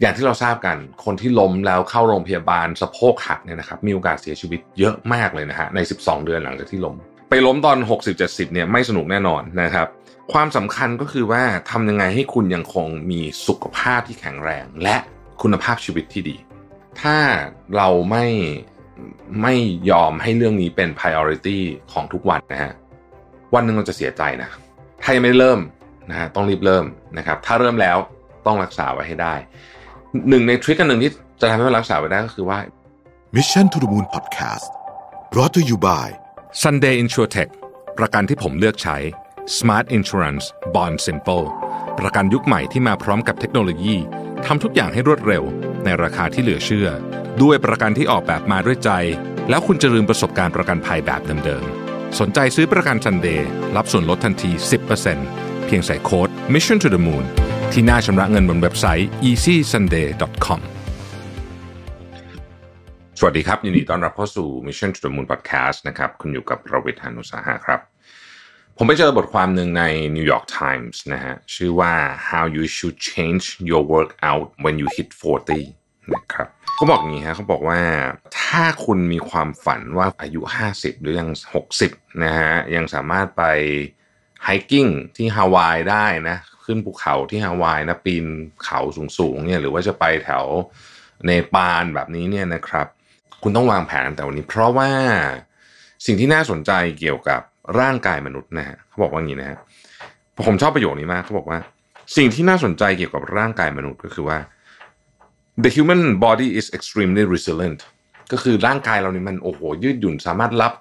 อย่างที่เราทราบกันคนที่ล้มแล้วเข้าโรงพยาบาลสะโพกหักเนี่ยนะครับมีโอกาสเสียชีวิตเยอะมากเลยนะฮะใน 12 เดือนหลังจากที่ล้ม ไปล้มตอน 60-70เนี่ยไม่สนุกแน่นอนนะครับความสำคัญก็คือว่าทำยังไงให้คุณยังคงมีสุขภาพที่แข็งแรง และคุณภาพชีวิตที่ดี ถ้าเราไม่ไม่ยอมให้เรื่องนี้เป็น priority ของทุกวันนะฮะวันหนึ่งเราจะเสียใจนะถ้ายังไม่เริ่มนะฮะต้องรีบเริ่มนะครับ ถ้าเริ่มแล้วต้องรักษาไว้ให้ได้ หนึ่งในทริคอันหนึ่งที่จะทำให้รักษาไว้ได้ก็คือว่า Mission to the Moon Podcast brought to you by Sunday InsurTech ประกันที่ผมเลือกใช้ Smart Insurance Bond Simple ประกันยุคใหม่ที่มาพร้อมกับเทคโนโลยีทำทุกอย่างให้รวดเร็ว ในราคาที่เหลือเชื่อ ด้วยประกันที่ออกแบบมาด้วยใจ แล้วคุณจะลืมประสบการณ์ประกันภัยแบบเดิมๆ สนใจซื้อประกัน Sunday รับส่วนลดทันที 10%เพียงใส่โค้ด Mission to the Moon ที่หน้าชำระเงินบนเว็บไซต์ easysunday.com สวัสดีครับ ยินดีต้อนรับเข้าสู่ Mission to the Moon Podcast นะครับคุณอยู่กับประวิทยานุสาหะครับ ผมไปเจอบทความหนึ่งใน New York Times นะฮะชื่อว่า How you should change your workout when you hit 40 นะครับเขาบอกงี้ฮะเขาบอกว่าถ้าคุณมีความฝันว่าอายุ 50 หรือยัง 60 นะฮะยังสามารถไปไฮกิ้งที่ฮาวายได้นะขึ้นภูเขาที่ฮาวายนะปีนเขาสูงๆเนี่ยหรือว่าจะไปแถวเนปาลแบบนี้เนี่ยนะครับ คุณต้องวางแผนแต่วันนี้ เพราะว่าสิ่งที่น่าสนใจเกี่ยวกับร่างกายมนุษย์นะฮะเขาบอกว่าอย่างนี้นะฮะผมชอบประโยคนี้มากเขาบอกว่า สิ่งที่น่าสนใจเกี่ยวกับร่างกายมนุษย์ก็คือว่า the human body is extremely resilient ก็คือร่างกายเรานี่มันโอ้โหยืดหยุ่นสามารถรับ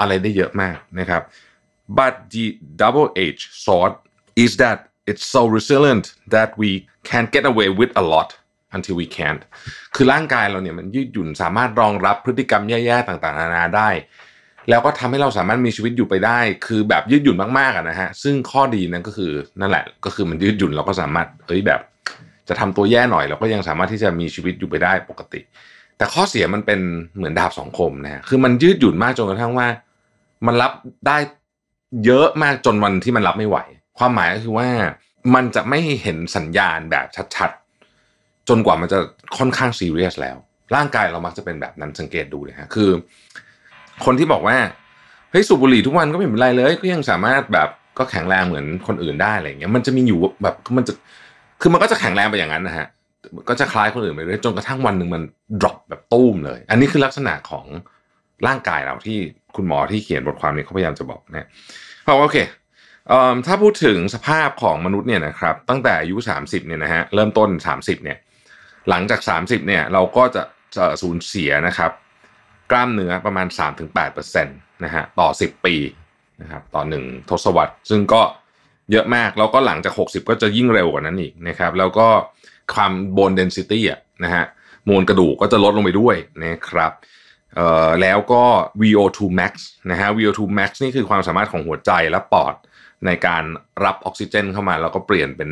อะไรได้เยอะมากนะครับ but the double edge sword is that it's so resilient that we can get away with a lot until we can't คือร่างกายเราเนี่ยมันยืดหยุ่นสามารถรองรับพฤติกรรมแย่ๆต่างๆ นานาได้ แล้วก็ทำให้เราสามารถมีชีวิตอยู่ไปได้ คือแบบยืดหยุ่นมากๆนะฮะ ซึ่งข้อดีนั้นก็คือนั่นแหละ ก็คือมันยืดหยุ่นเราก็สามารถเอ้ยแบบ จะทำตัวแย่หน่อยเราก็ยังสามารถที่จะมีชีวิตอยู่ไปได้ปกติ แต่ข้อเสียมันเป็นเหมือนดาบสองคมนะฮะ คือมันยืดหยุ่นมากจนกระทั่งว่า มันรับได้เยอะมากจนวันที่มันรับไม่ไหว ความหมายก็คือว่ามันจะไม่เห็นสัญญาณแบบชัดๆ จนกว่ามันจะค่อนข้างซีเรียสแล้ว ร่างกายเรามักจะเป็นแบบนั้นสังเกตดูเลยฮะคือ คนที่บอกว่าเฮ้ยสูบบุหรี่ทุกวันก็ไม่เป็นไรเลย ก็ยังสามารถแบบก็แข็งแรงเหมือนคนอื่นได้อะไรเงี้ยมันจะมีอยู่แบบมันจะคือมันก็จะแข็งแรงไปอย่างนั้นนะฮะก็จะคล้ายคนอื่นไปเรื่อยจนกระทั่งวันหนึ่งมัน drop แบบตุ้มเลย อันนี้คือลักษณะของร่างกายเราที่คุณหมอที่เขียนบทความนี้เขาพยายามจะบอกนะเขาโอเค ถ้าพูดถึงสภาพของมนุษย์เนี่ยนะครับตั้งแต่อายุ 30เนี่ยนะฮะเริ่มต้น 30เนี่ยหลังจาก 30เนี่ยเราก็จะสูญเสียนะครับ กล้ามเนื้อประมาณ 3-8%นะฮะต่อ 10 ปีนะครับต่อหนึ่งทศวรรษ ซึ่งก็เยอะมาก แล้วก็หลังจาก 60 ก็จะยิ่งเร็วกว่านั้นอีกนะครับ แล้วก็ความโบนเดนซิตี้อะนะฮะมวลกระดูกก็จะลดลงไปด้วยนะครับเอ่อแล้วก็ VO2 max นะฮะ VO2 max นี่คือความสามารถของหัวใจและปอด ในการรับออกซิเจนเข้ามาแล้วก็เปลี่ยนเป็น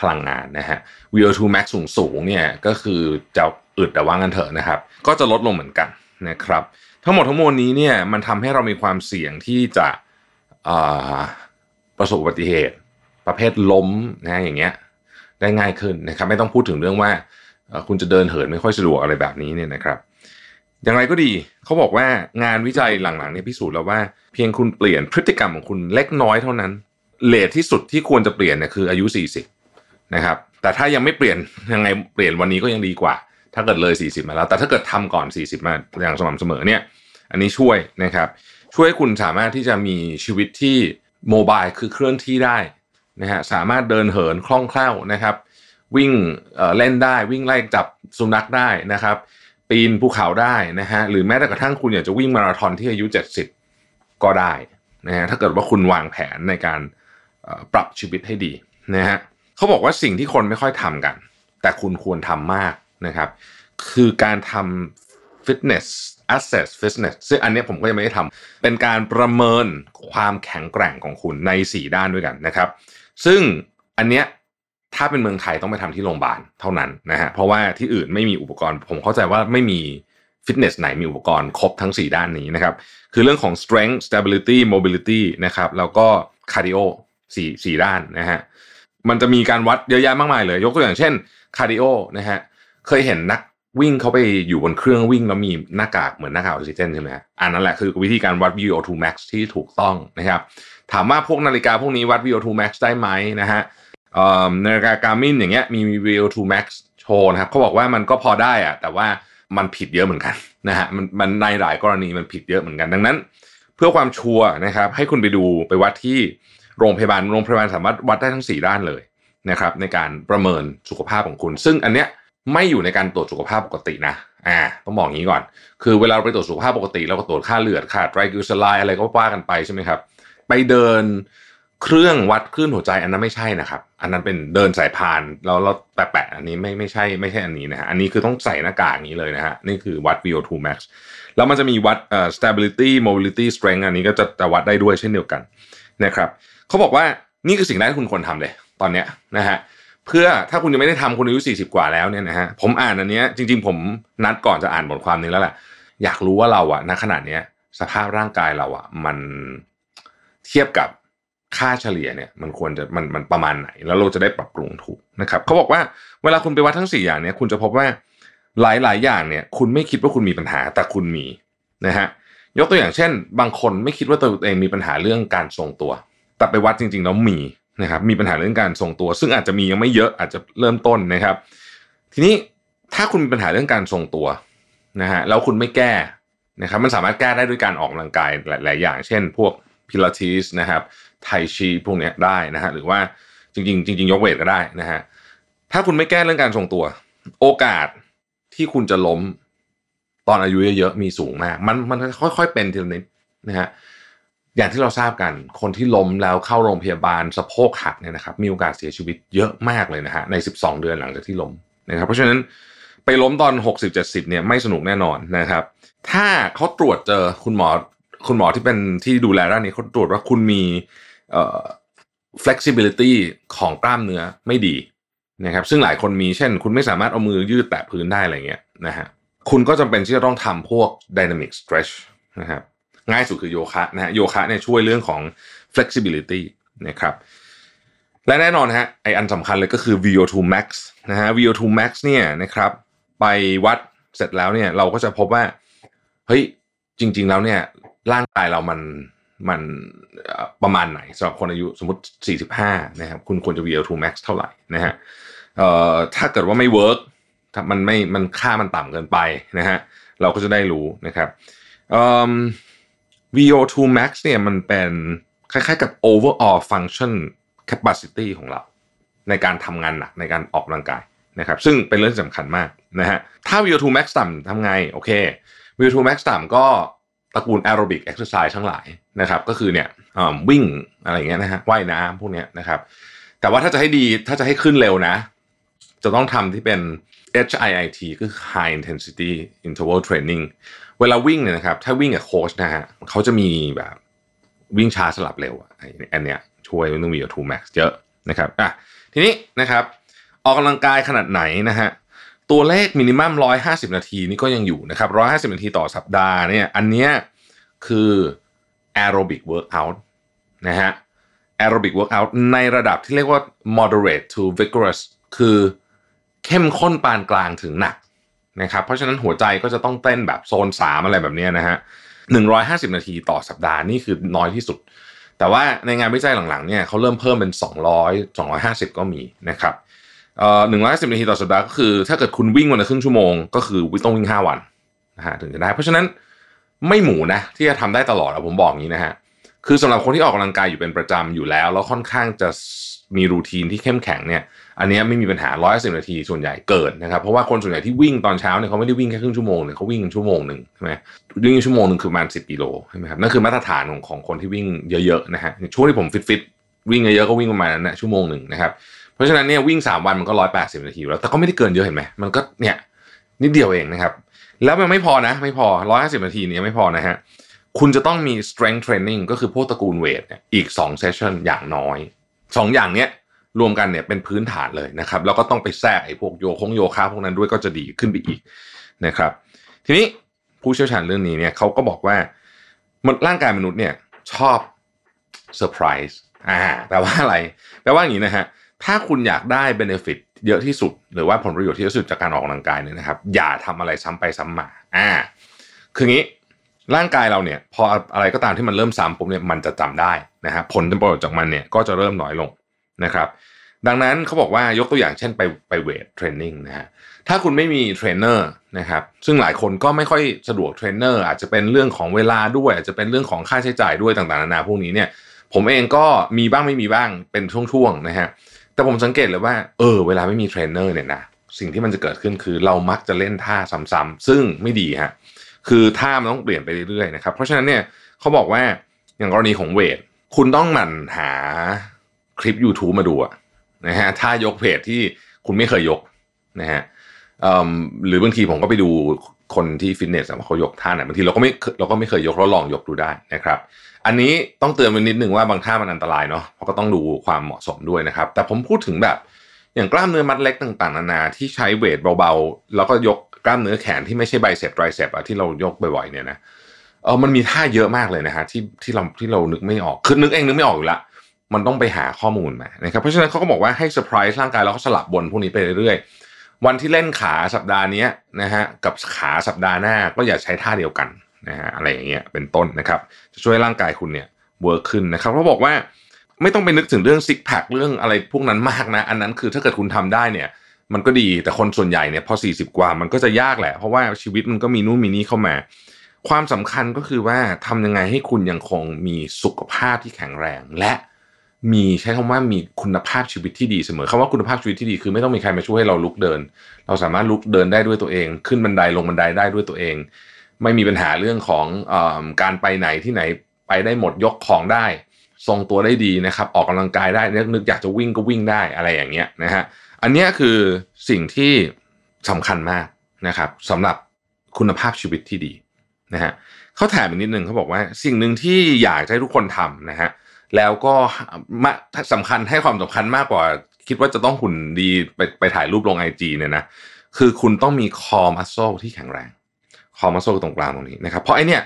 พลังงานนะฮะ VO2 max สูงสูงเนี่ยก็คือจะอึดแต่ว่างันเถอะนะครับ ก็จะลดลงเหมือนกันนะครับ ทั้งหมดทั้งมวลนี้เนี่ยมันทำให้เรามีความเสี่ยงที่จะประสบอุบัติเหตุ ประเภทล้มนะอย่างเงี้ยได้ง่ายขึ้นนะครับ ไม่ต้องพูดถึงเรื่องว่าคุณจะเดินเหินไม่ค่อยสะดวกอะไรแบบนี้เนี่ยนะครับ อย่างไรก็ดีเขาบอกว่างานวิจัยหลังๆเนี่ยพิสูจน์แล้วว่าเพียงคุณเปลี่ยนพฤติกรรมของคุณเล็กน้อยเท่านั้นเลทที่สุดที่ควรจะเปลี่ยนเนี่ยคืออายุ 40 นะครับ แต่ถ้ายังไม่เปลี่ยนยังไงเปลี่ยนวันนี้ก็ยังดีกว่า ถ้าเกิดเลย 40 มาแล้ว แต่ถ้าเกิดทำก่อน 40 มาอย่างสม่ำเสมอเนี่ยอันนี้ช่วยนะครับ ช่วยคุณสามารถที่จะมีชีวิตที่โมบายคือเคลื่อนที่ได้นะฮะสามารถเดินเหินคล่องแคล่วนะครับ วิ่งเล่นได้วิ่งไล่จับสุนัขได้นะครับ ปีนภูเขาได้นะฮะหรือแม้แต่กระทั่งคุณอยากจะวิ่งมาราธอนที่อายุ 70 ก็ได้นะฮะถ้าเกิดว่าคุณวางแผนในการปรับชีวิตให้ดีนะฮะเขาบอกว่าสิ่งที่คนไม่ค่อยทำกัน แต่คุณควรทำมากนะครับคือการทำ fitness assess fitness ซึ่งอันนี้ผมก็ยังไม่ได้ทำเป็นการประเมินความแข็งแกร่งของคุณใน 4 ด้านด้วยกันนะครับ ซึ่งอันเนี้ย ถ้าเป็นเมืองไทยต้องไปทำที่โรงพยาบาลเท่านั้นนะฮะเพราะว่าที่อื่นไม่มีอุปกรณ์ ผมเข้าใจว่าไม่มีฟิตเนสไหนมีอุปกรณ์ครบทั้ง 4 ด้านนี้นะครับ คือเรื่องของ strength stability mobility นะครับแล้วก็ cardio 4 4ด้านนะฮะมันจะมีการวัดเยอะแยะมากมายเลย ยกตัวอย่างเช่น cardio นะฮะเคยเห็นนักวิ่งเขาไปอยู่บนเครื่องวิ่งแล้วมีหน้ากากเหมือนหน้ากากออกซิเจนใช่ไหมอันนั้นแหละคือวิธีการวัด VO2 max ที่ถูกต้องนะครับถามว่าพวกนาฬิกาพวกนี้วัด VO2 max ได้ไหมนะฮะ นาฬิกาการ์มินอย่างเงี้ยมี VO2 max โชว์นะครับเขาบอกว่ามันก็พอได้อะแต่ว่ามันผิดเยอะเหมือนกันนะฮะมันมันในหลายกรณีมันผิดเยอะเหมือนกันดังนั้น เพื่อความชัวร์นะครับให้คุณไปดูไปวัดที่โรงพยาบาลโรงพยาบาลสามารถวัดได้ทั้ง 4 ด้านเลยนะครับในการประเมินสุขภาพของคุณ ซึ่งอันเนี้ยไม่อยู่ในการตรวจสุขภาพปกตินะอ่าต้องบอกงี้ก่อน คือเวลาเราไปตรวจสุขภาพปกติเราก็ตรวจค่าเลือดค่าไตรกลีเซอไรด์อะไรก็ว่ากันไปใช่ไหมครับ ไปเดิน เครื่องวัดคลื่นหัวใจอันนั้นไม่ใช่นะครับ อันนั้นเป็นเดินสายพานแล้วเราแปะๆอันนี้ไม่ไม่ใช่ไม่ใช่อันนี้นะฮะอันนี้คือต้องใส่หน้ากากอย่างนี้เลยนะฮะนี่คือวัด VO2 max แล้วมันจะมีวัดเอ่อ stability mobility strength อันนี้ก็จะจะวัดได้ด้วยเช่นเดียวกันนะครับเขาบอกว่านี่คือสิ่งแรกที่คุณควรทำเลย ตอนเนี้ยนะฮะเพื่อถ้าคุณยังไม่ได้ทำคุณอายุ40 กว่าแล้วเนี่ยนะฮะผมอ่านอันเนี้ยจริง ๆ ผมนัดก่อนจะอ่านบทความนี้แล้วแหละอยากรู้ว่าเราอะณขนาดเนี้ยสภาพร่างกายเราอะมันเทียบกับ ค่าเฉลี่ยเนี่ยมันควรจะมันมันประมาณไหน แล้วเราจะได้ปรับปรุงถูกนะครับเขาบอกว่าเวลาคุณไปวัดทั้ง 4 อย่างเนี่ยคุณจะพบว่าหลาย ๆ อย่างเนี่ยคุณไม่คิดว่าคุณมีปัญหาแต่คุณมีนะฮะยกตัวอย่างเช่น บางคนไม่คิดว่าตัวเองมีปัญหาเรื่องการทรงตัว แต่ไปวัดจริง ๆ แล้วมีนะครับมีปัญหาเรื่องการทรงตัว ซึ่งอาจจะมียังไม่เยอะอาจจะเริ่มต้นนะครับ ทีนี้ถ้าคุณมีปัญหาเรื่องการทรงตัวนะฮะแล้วคุณไม่แก้นะครับมันสามารถแก้ได้ด้วยการออกกำลังกายหลาย ๆ อย่าง เช่น พวก พิลาทิสนะครับไทชีพวกนี้ได้นะฮะหรือว่าจริงๆจริงๆยกเวทก็ได้นะฮะถ้าคุณไม่แก้เรื่องการทรงตัว โอกาสที่คุณจะล้มตอนอายุเยอะๆมีสูงมาก มันมันค่อยๆเป็นทีละนิดนะฮะอย่างที่เราทราบกันคนที่ล้มแล้วเข้าโรงพยาบาลสะโพกหักเนี่ยนะครับมีโอกาสเสียชีวิตเยอะมากเลยนะฮะใน 12 เดือนหลังจากที่ล้มนะครับเพราะฉะนั้นไปล้มตอน 60-70เนี่ยไม่สนุกแน่นอนนะครับ ถ้าเขาตรวจเจอคุณหมอ คุณหมอที่เป็นที่ดูแลด้านนี้เขาตรวจว่าคุณมีเอ่อ flexibility ของกล้ามเนื้อไม่ดีนะครับ ซึ่งหลายคนมีเช่น คุณไม่สามารถเอามือยืดแตะพื้นได้อะไรเงี้ยนะฮะคุณก็จำเป็นที่จะต้องทำพวก dynamic stretch นะครับง่ายสุดคือโยคะนะฮะโยคะเนี่ยช่วยเรื่องของ flexibility นะครับและแน่นอนฮะไออันสำคัญเลยก็คือ VO2 max นะฮะ VO2 max เนี่ยนะครับไปวัดเสร็จแล้วเนี่ยเราก็จะพบว่าเฮ้ยจริง ๆ แล้วเนี่ย ร่างกายเรามันมันประมาณไหนสำหรับคนอายุสมมติ 45 นะครับ คุณควรจะ VO2 max เท่าไหร่นะฮะเอ่อถ้าเกิดว่าไม่เวิร์กถ้ามันไม่มันค่ามันต่ำเกินไปนะฮะเราก็จะได้รู้นะครับเอ่อ VO2 max เนี่ยมันเป็นคล้ายๆกับ overall function capacity ของเรา ในการทำงานหนักในการออกกำลังกายนะครับซึ่งเป็นเรื่องสำคัญมากนะฮะถ้า VO2 max ต่ำทำไงโอเค VO2 max ต่ำก็ ตระกูล aerobic exercise ทั้งหลายนะครับ ก็คือเนี่ยวิ่งอะไรเงี้ยนะฮะว่ายน้ำพวกเนี้ยนะครับ แต่ว่าถ้าจะให้ดีถ้าจะให้ขึ้นเร็วนะ จะต้องทำที่เป็น HIIT ก็คือ High Intensity Interval Training เวลาวิ่งเนี่ยนะครับ ถ้าวิ่งกับโค้ชนะฮะเขาจะมีแบบวิ่งช้าสลับเร็วอันเนี้ยช่วยต้องมี2 max เยอะนะครับอะทีนี้นะครับ ออกกำลังกายขนาดไหนนะฮะ ตัวเลขมินิมัม150นาทีนี่ก็ยังอยู่นะครับ150นาทีต่อสัปดาห์เนี่ยอันเนี้ยคือ aerobic workout นะฮะ aerobic workout ในระดับที่เรียกว่า moderate to vigorous คือเข้มข้นปานกลางถึงหนักนะครับเพราะฉะนั้นหัวใจก็จะต้องเต้นแบบโซน 3 อะไรแบบนี้นะฮะ150 นาทีต่อสัปดาห์นี่คือน้อยที่สุด แต่ว่าในงานวิจัยหลังๆเนี่ยเขาเริ่มเพิ่มเป็น 200 250 ก็มีนะครับ เอ่อหนึ่งร้อยสิบนาทีต่อสัปดาห์ก็คือ ถ้าเกิดคุณวิ่งวันละครึ่งชั่วโมงก็คือวิ่งต้องวิ่งห้าวันนะฮะถึงจะได้ เพราะฉะนั้นไม่หมูนะที่จะทำได้ตลอดผมบอกอย่างนี้นะฮะคือสำหรับคนที่ออกกำลังกายอยู่เป็นประจำอยู่แล้ว แล้วค่อนข้างจะมีรูทีนที่เข้มแข็งเนี่ย อันนี้ไม่มีปัญหาร้อยสิบนาทีส่วนใหญ่เกินนะครับ เพราะว่าคนส่วนใหญ่ที่วิ่งตอนเช้าเนี่ยเขาไม่ได้วิ่งแค่ครึ่งชั่วโมงเนี่ยเขาวิ่งชั่วโมงหนึ่งใช่ไหมวิ่งชั่วโมงหนึ่งคือประมาณสิบกิโลใช่ไหมครับนั่นคือมาตรฐานของของคนที่วิ่งเยอะๆนะฮะช่วงที่ผมฟิตๆวิ่งเยอะๆก็วิ่งประมาณนั้นนะชั่วโมงหนึ่งนะครับ เพราะฉะนั้นเนี่ยวิ่ง 3 วันมันก็ร้อยแปดสิบนาทีแล้วแต่ก็ไม่ได้เกินเยอะเห็นไหมมันก็เนี่ยนิดเดียวเองนะครับ แล้วมันไม่พอนะ ไม่พอร้อยห้าสิบนาทีนี้ไม่พอนะฮะคุณจะต้องมี strength training ก็คือพวกตระกูลเวทเนี่ยอีก2 session อย่างน้อย 2 อย่างเนี้ยรวมกันเนี่ยเป็นพื้นฐานเลยนะครับ แล้วก็ต้องไปแทรกไอ้พวกโยคงโยคะพวกนั้นด้วยก็จะดีขึ้นไปอีกนะครับ ทีนี้ผู้เชี่ยวชาญเรื่องนี้เนี่ยเขาก็บอกว่ามันร่างกายมนุษย์เนี่ยชอบเซอร์ไพรส์อ่าแปลว่าอะไร แปลว่าอย่างนี้นะฮะ ถ้าคุณอยากได้ benefit เยอะที่สุด หรือว่าผลประโยชน์ที่เยอะสุดจากการออกกำลังกายเนี่ยนะครับ อย่าทำอะไรซ้ำไปซ้ำมา อ่า คืองี้ร่างกายเราเนี่ย พออะไรก็ตามที่มันเริ่มซ้ำปุ๊บเนี่ยมันจะจำได้นะฮะผลประโยชน์จากมันเนี่ยก็จะเริ่มน้อยลงนะครับ ดังนั้นเขาบอกว่ายกตัวอย่างเช่นไปไป weight training นะฮะถ้าคุณไม่มีเทรนเนอร์นะครับซึ่งหลายคนก็ไม่ค่อยสะดวกเทรนเนอร์อาจจะเป็นเรื่องของเวลาด้วย อาจจะเป็นเรื่องของค่าใช้จ่ายด้วยต่างๆนานาพวกนี้เนี่ย ผมเองก็มีบ้างไม่มีบ้างเป็นช่วงๆนะฮะ แต่ผมสังเกตเลยว่าเออเวลาไม่มีเทรนเนอร์เนี่ยนะสิ่งที่มันจะเกิดขึ้นคือเรามักจะเล่นท่าซ้ำๆซึ่งไม่ดีฮะคือท่ามันต้องเปลี่ยนไปเรื่อยๆนะครับเพราะฉะนั้นเนี่ยเขาบอกว่าอย่างกรณีของ weight คุณต้องหมั่นหาคลิป YouTube มาดูนะฮะท่ายกเวทที่คุณไม่เคยยกนะฮะ หรือบางทีผมก็ไปดูคนที่ฟิตเนสว่าเขายกท่าไหนบางทีเราก็ไม่เราก็ไม่เคยยกเราลองยกดูได้นะครับ อันนี้ต้องเตือนไว้นิดนึงว่าบางท่ามันอันตรายเนาะเพราะก็ต้องดูความเหมาะสมด้วยนะครับ แต่ผมพูดถึงแบบอย่างกล้ามเนื้อมัดเล็กต่างๆนานาที่ใช้เวทเบาๆ แล้วก็ยกกล้ามเนื้อแขนที่ไม่ใช่ไบเซปไตรเซปอะที่เรายกบ่อยๆเนี่ยนะเออมันมีท่าเยอะมากเลยนะฮะที่ที่เราที่เรานึกไม่ออกคือนึกเองนึกไม่ออกอยู่ละมันต้องไปหาข้อมูลมานะครับเพราะฉะนั้นเขาก็บอกว่าให้เซอร์ไพรส์ร่างกายแล้วก็สลับวนพวกนี้ไปเรื่อยๆ วันที่เล่นขาสัปดาห์นี้นะฮะกับขาสัปดาห์หน้าก็อย่าใช้ท่าเดียวกันนะฮะอะไรอย่างเงี้ยเป็นต้นนะครับ จะช่วยร่างกายคุณเนี่ย work ขึ้นนะครับเขาบอกว่าไม่ต้องไปนึกถึงเรื่องซิกแพคเรื่องอะไรพวกนั้นมากนะ อันนั้นคือถ้าเกิดคุณทำได้เนี่ย มันก็ดีแต่คนส่วนใหญ่เนี่ยพอ 40 กว่ามันก็จะยากแหละ เพราะว่าชีวิตมันก็มีนู่นมีนี่เข้ามา ความสำคัญก็คือว่าทำยังไงให้คุณยังคงมีสุขภาพที่แข็งแรงและ มีใช้คำว่ามีคุณภาพชีวิตที่ดีเสมอคำว่าคุณภาพชีวิตที่ดีคือไม่ต้องมีใครมาช่วยให้เราลุกเดิน เราสามารถลุกเดินได้ด้วยตัวเอง ขึ้นบันไดลงบันไดได้ด้วยตัวเอง ไม่มีปัญหาเรื่องของอการไปไหนที่ไหนไปได้หมดยกของได้ ทรงตัวได้ดีนะครับ ออกกำลังกายได้นึกอยากจะวิ่งก็วิ่งได้อะไรอย่างเงี้ยนะฮะอันนี้คือสิ่งที่สำคัญมากนะครับสำหรับคุณภาพชีวิตที่ดีนะฮะเขาแถมอีกนิดนึงเขาบอกว่าสิ่งหนึ่งที่อยากให้ทุกคนทำนะฮะ แล้วก็สำคัญให้ความสำคัญมากกว่า คิดว่าจะต้องหุ่นดีไปไปถ่ายรูปลงไอจีเนี่ยนะคือคุณต้องมีคอมัสโซที่แข็งแรง คอมัสโซตรงกลางตรงนี้นะครับ เพราะไอเนี่ย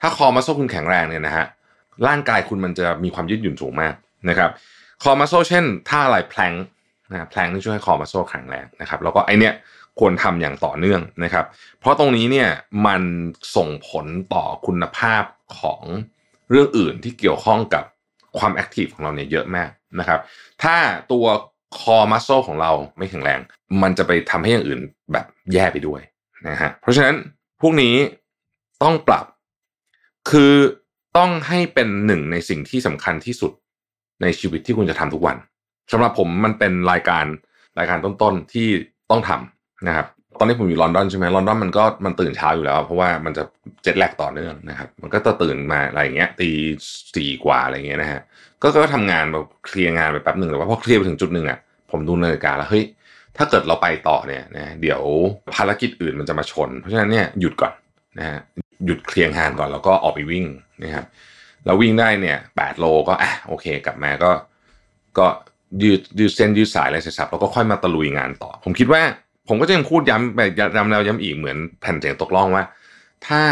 ถ้าคอมัสโซคุณแข็งแรงเนี่ยนะฮะร่างกายคุณมันจะมีความยืดหยุ่นสูงมากนะครับคอมัสโซเช่นท่าอะไรแพลงนะแพลงที่ช่วยให้คอมัสโซแข็งแรงนะครับแล้วก็ไอเนี้ยควรทำอย่างต่อเนื่องนะครับ เพราะตรงนี้เนี่ยมันส่งผลต่อคุณภาพของเรื่องอื่นที่เกี่ยวข้องกับ ความแอคทีฟของเราเนี่ยเยอะมากนะครับ ถ้าตัวคอมัสโซของเราไม่แข็งแรง มันจะไปทำให้อย่างอื่นแบบแย่ไปด้วยนะฮะเพราะฉะนั้นพวกนี้ต้องปรับ คือต้องให้เป็นหนึ่งในสิ่งที่สำคัญที่สุดในชีวิตที่คุณจะทำทุกวันสำหรับผมมันเป็นรายการรายการต้นๆที่ต้องทำนะครับ ตอนนี้ผมอยู่ลอนดอนใช่ไหมลอนดอนมันก็มันตื่นเช้าอยู่แล้ว เพราะว่ามันจะเจ็ดแลกต่อเนื่องนะครับ มันก็จะตื่นมาอะไรอย่างเงี้ยตีสี่กว่าอะไรเงี้ยนะฮะก็ก็ทำงานแบบเคลียร์งานไปแป๊บหนึ่งแต่ว่าพอเคลียร์ไปถึงจุดหนึ่งอะผมดูนาฬิกาแล้วเฮ้ยถ้าเกิดเราไปต่อเนี่ยนะเดี๋ยวภารกิจอื่นมันจะมาชน เพราะฉะนั้นเนี่ยหยุดก่อนนะฮะหยุดเคลียร์งานก่อนแล้วก็ออกไปวิ่งนะครับเราวิ่งได้เนี่ยแปดโลก็อะโอเค กลับมาก็ก็ยืดยืดเส้นยืดสายอะไรเสร็จสับแล้วก็ค่อยมาตะลุยงานต่อ ผมคิดว่า ผมก็จะยังพูดย้ำไปย้ำแล้วย้ำอีกเหมือนแผ่นเสียงตกล่องว่า ถ้า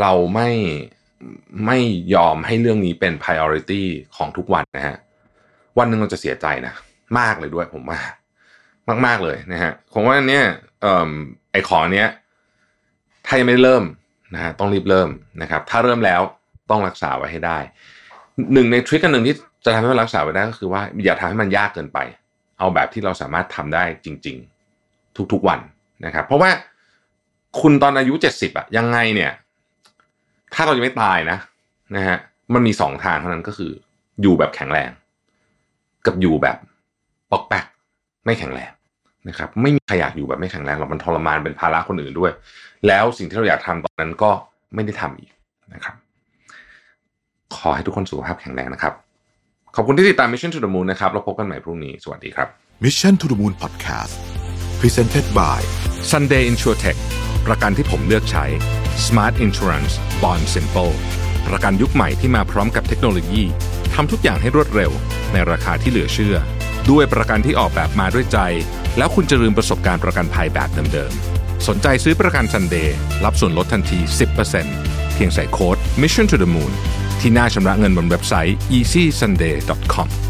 เราไม่ไม่ยอมให้เรื่องนี้เป็น priority ของทุกวันนะฮะวันหนึ่งเราจะเสียใจนะมากเลยด้วยผมว่ามากมากเลยนะฮะผมว่าเนี้ยไอของเนี้ยถ้ายังไม่เริ่มนะฮะต้องรีบเริ่มนะครับ ถ้าเริ่มแล้วต้องรักษาไว้ให้ได้หนึ่งในทริคกันหนึ่งที่จะทำให้มันรักษาไว้ได้ก็คือว่าอย่าทำให้มันยากเกินไป เอาแบบที่เราสามารถทำได้จริง ๆ ทุกๆวันนะครับ เพราะว่าคุณตอนอายุเจ็ดสิบอะยังไงเนี่ย ถ้าเราจะไม่ตายนะนะฮะมันมีสองทางเท่านั้นก็คือ อยู่แบบแข็งแรง กับอยู่แบบปอกแปกไม่แข็งแรงนะครับ ไม่มีใครอยากอยู่แบบไม่แข็งแรงหรอกมันทรมานเป็นภาระคนอื่นด้วย แล้วสิ่งที่เราอยากทำตอนนั้นก็ไม่ได้ทำอีกนะครับ ขอให้ทุกคนสุขภาพแข็งแรงนะครับ ขอบคุณที่ติดตาม Mission to the Moon นะครับเราพบกันใหม่พรุ่งนี้ สวัสดีครับ Mission to the Moon Podcast Presented by Sunday InsurTech ประกันที่ผมเลือกใช้ Smart Insurance Bond Simple ประกันยุคใหม่ที่มาพร้อมกับเทคโนโลยีทำทุกอย่างให้รวดเร็ว ในราคาที่เหลือเชื่อ ด้วยประกันที่ออกแบบมาด้วยใจ แล้วคุณจะลืมประสบการณ์ประกันภัยแบบเดิมๆ สนใจซื้อประกัน Sunday รับส่วนลดทันที 10%เพียงใส่โค้ด Mission to the Moon ที่หน้าชำระเงินบนเว็บไซต์ easysunday.com